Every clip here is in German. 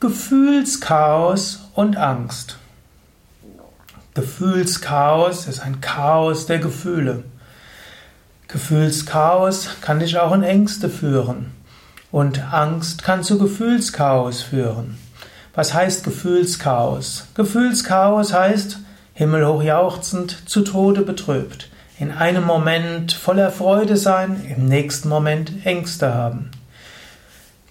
Gefühlschaos und Angst. Gefühlschaos ist ein Chaos der Gefühle. Gefühlschaos kann dich auch in Ängste führen. Und Angst kann zu Gefühlschaos führen. Was heißt Gefühlschaos? Gefühlschaos heißt himmelhoch jauchzend, zu Tode betrübt. In einem Moment voller Freude sein, im nächsten Moment Ängste haben.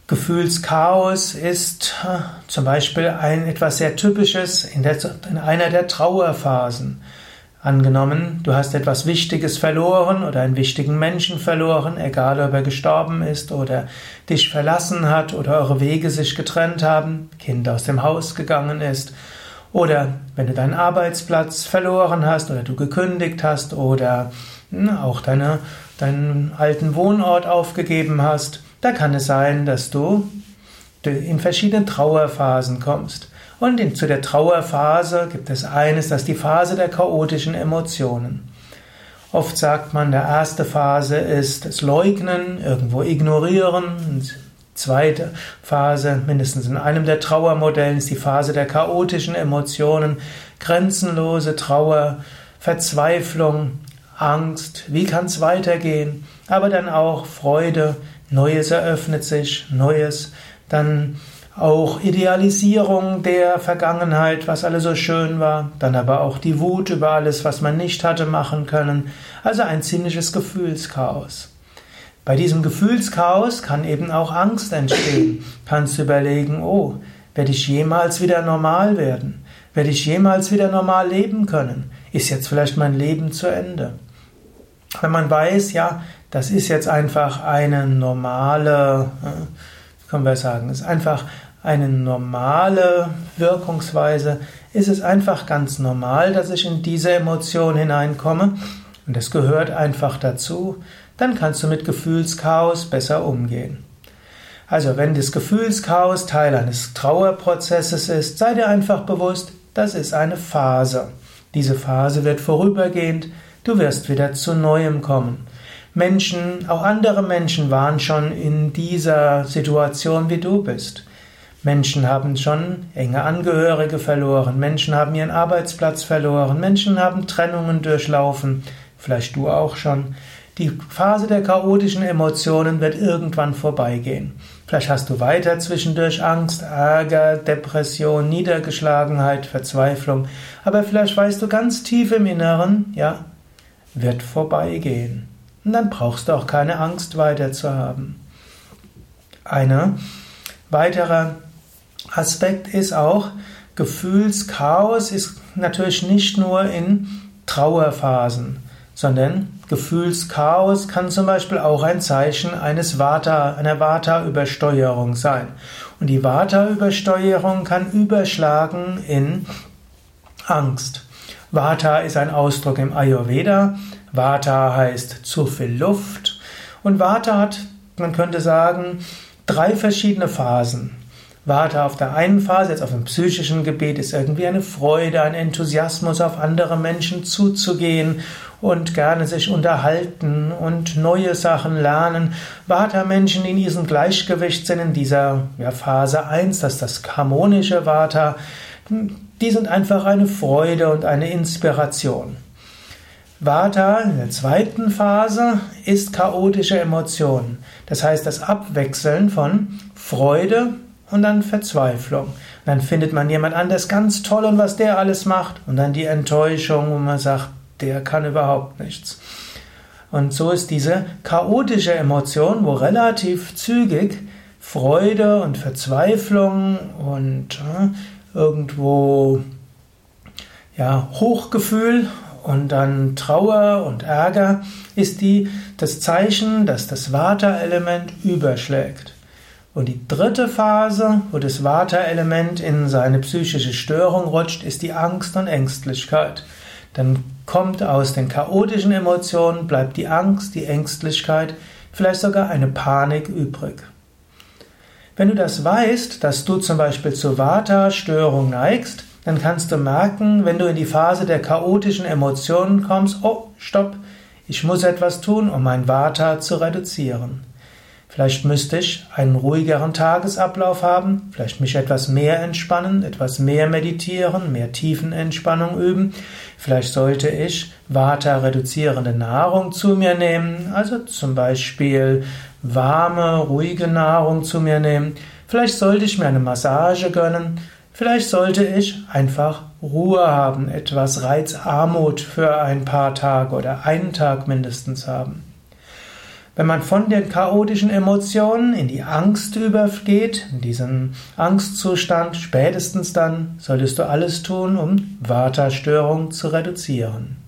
Gefühlschaos ist äh, zum Beispiel ein etwas sehr Typisches in, der, in, einer der Trauerphasen. Angenommen, du hast etwas Wichtiges verloren oder einen wichtigen Menschen verloren, egal ob er gestorben ist oder dich verlassen hat oder eure Wege sich getrennt haben, Kind aus dem Haus gegangen ist oder wenn du deinen Arbeitsplatz verloren hast oder du gekündigt hast oder hm, auch deine, deinen alten Wohnort aufgegeben hast da kann es sein, dass du in verschiedene Trauerphasen kommst. Und in, zu der Trauerphase gibt es eines, das ist die Phase der chaotischen Emotionen. Oft sagt man, der erste Phase ist das Leugnen, irgendwo ignorieren. Und zweite Phase, mindestens in einem der Trauermodellen, ist die Phase der chaotischen Emotionen, grenzenlose Trauer, Verzweiflung, Angst, wie kann es weitergehen, aber dann auch Freude, Neues eröffnet sich, Neues, dann auch Idealisierung der Vergangenheit, was alles so schön war, dann aber auch die Wut über alles, was man nicht hatte machen können, also ein ziemliches Gefühlschaos. Bei diesem Gefühlschaos kann eben auch Angst entstehen. Kannst du überlegen, oh, werde ich jemals wieder normal werden? Werde ich jemals wieder normal leben können? Ist jetzt vielleicht mein Leben zu Ende? Wenn man weiß, ja, das ist jetzt einfach eine normale, können wir sagen, ist einfach eine normale Wirkungsweise, ist es einfach ganz normal, dass ich in diese Emotion hineinkomme und das gehört einfach dazu, dann kannst du mit Gefühlschaos besser umgehen. Also wenn das Gefühlschaos Teil eines Trauerprozesses ist, sei dir einfach bewusst, das ist eine Phase. Diese Phase wird vorübergehend, du wirst wieder zu Neuem kommen. Menschen, auch andere Menschen waren schon in dieser Situation, wie du bist. Menschen haben schon enge Angehörige verloren, Menschen haben ihren Arbeitsplatz verloren, Menschen haben Trennungen durchlaufen, vielleicht du auch schon. Die Phase der chaotischen Emotionen wird irgendwann vorbeigehen. Vielleicht hast du weiter zwischendurch Angst, Ärger, Depression, Niedergeschlagenheit, Verzweiflung, aber vielleicht weißt du ganz tief im Inneren, ja, wird vorbeigehen. Und dann brauchst du auch keine Angst weiter zu haben. Ein weiterer Aspekt ist auch, Gefühlschaos ist natürlich nicht nur in Trauerphasen, sondern Gefühlschaos kann zum Beispiel auch ein Zeichen eines Vata, einer Vata-Übersteuerung sein. Und die Vata-Übersteuerung kann überschlagen in Angst. Vata ist ein Ausdruck im Ayurveda. Vata heißt zu viel Luft. Und Vata hat, man könnte sagen, drei verschiedene Phasen. Vata auf der einen Phase, jetzt auf dem psychischen Gebiet, ist irgendwie eine Freude, ein Enthusiasmus, auf andere Menschen zuzugehen und gerne sich unterhalten und neue Sachen lernen. Vata-Menschen, die in diesem Gleichgewicht sind, in dieser ja, Phase 1, das ist das harmonische Vata, die sind einfach eine Freude und eine Inspiration. Vata in der zweiten Phase ist chaotische Emotionen. Das heißt das Abwechseln von Freude und dann Verzweiflung. Und dann findet man jemand anders ganz toll und was der alles macht. Und dann die Enttäuschung, wo man sagt, der kann überhaupt nichts. Und so ist diese chaotische Emotion, wo relativ zügig Freude und Verzweiflung und äh, irgendwo ja, Hochgefühl und dann Trauer und Ärger ist die, das Zeichen, dass das Vata-Element überschlägt. Und die dritte Phase, wo das Vata-Element in seine psychische Störung rutscht, ist die Angst und Ängstlichkeit. Dann kommt aus den chaotischen Emotionen, bleibt die Angst, die Ängstlichkeit, vielleicht sogar eine Panik übrig. Wenn du das weißt, dass du zum Beispiel zur Vata-Störung neigst, dann kannst du merken, wenn du in die Phase der chaotischen Emotionen kommst, oh, stopp, ich muss etwas tun, um mein Vata zu reduzieren. Vielleicht müsste ich einen ruhigeren Tagesablauf haben, vielleicht mich etwas mehr entspannen, etwas mehr meditieren, mehr Tiefenentspannung üben. Vielleicht sollte ich Vata-reduzierende Nahrung zu mir nehmen, also zum Beispiel warme, ruhige Nahrung zu mir nehmen. Vielleicht sollte ich mir eine Massage gönnen. Vielleicht sollte ich einfach Ruhe haben, etwas Reizarmut für ein paar Tage oder einen Tag mindestens haben. Wenn man von den chaotischen Emotionen in die Angst übergeht, in diesen Angstzustand, spätestens dann solltest du alles tun, um Vata-Störung zu reduzieren.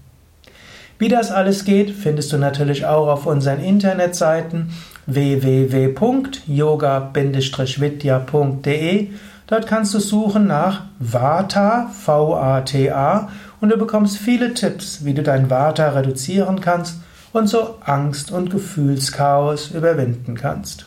Wie das alles geht, findest du natürlich auch auf unseren Internetseiten www.yoga-vidya.de. Dort kannst du suchen nach Vata, V-A-T-A, und du bekommst viele Tipps, wie du dein Vata reduzieren kannst und so Angst und Gefühlschaos überwinden kannst.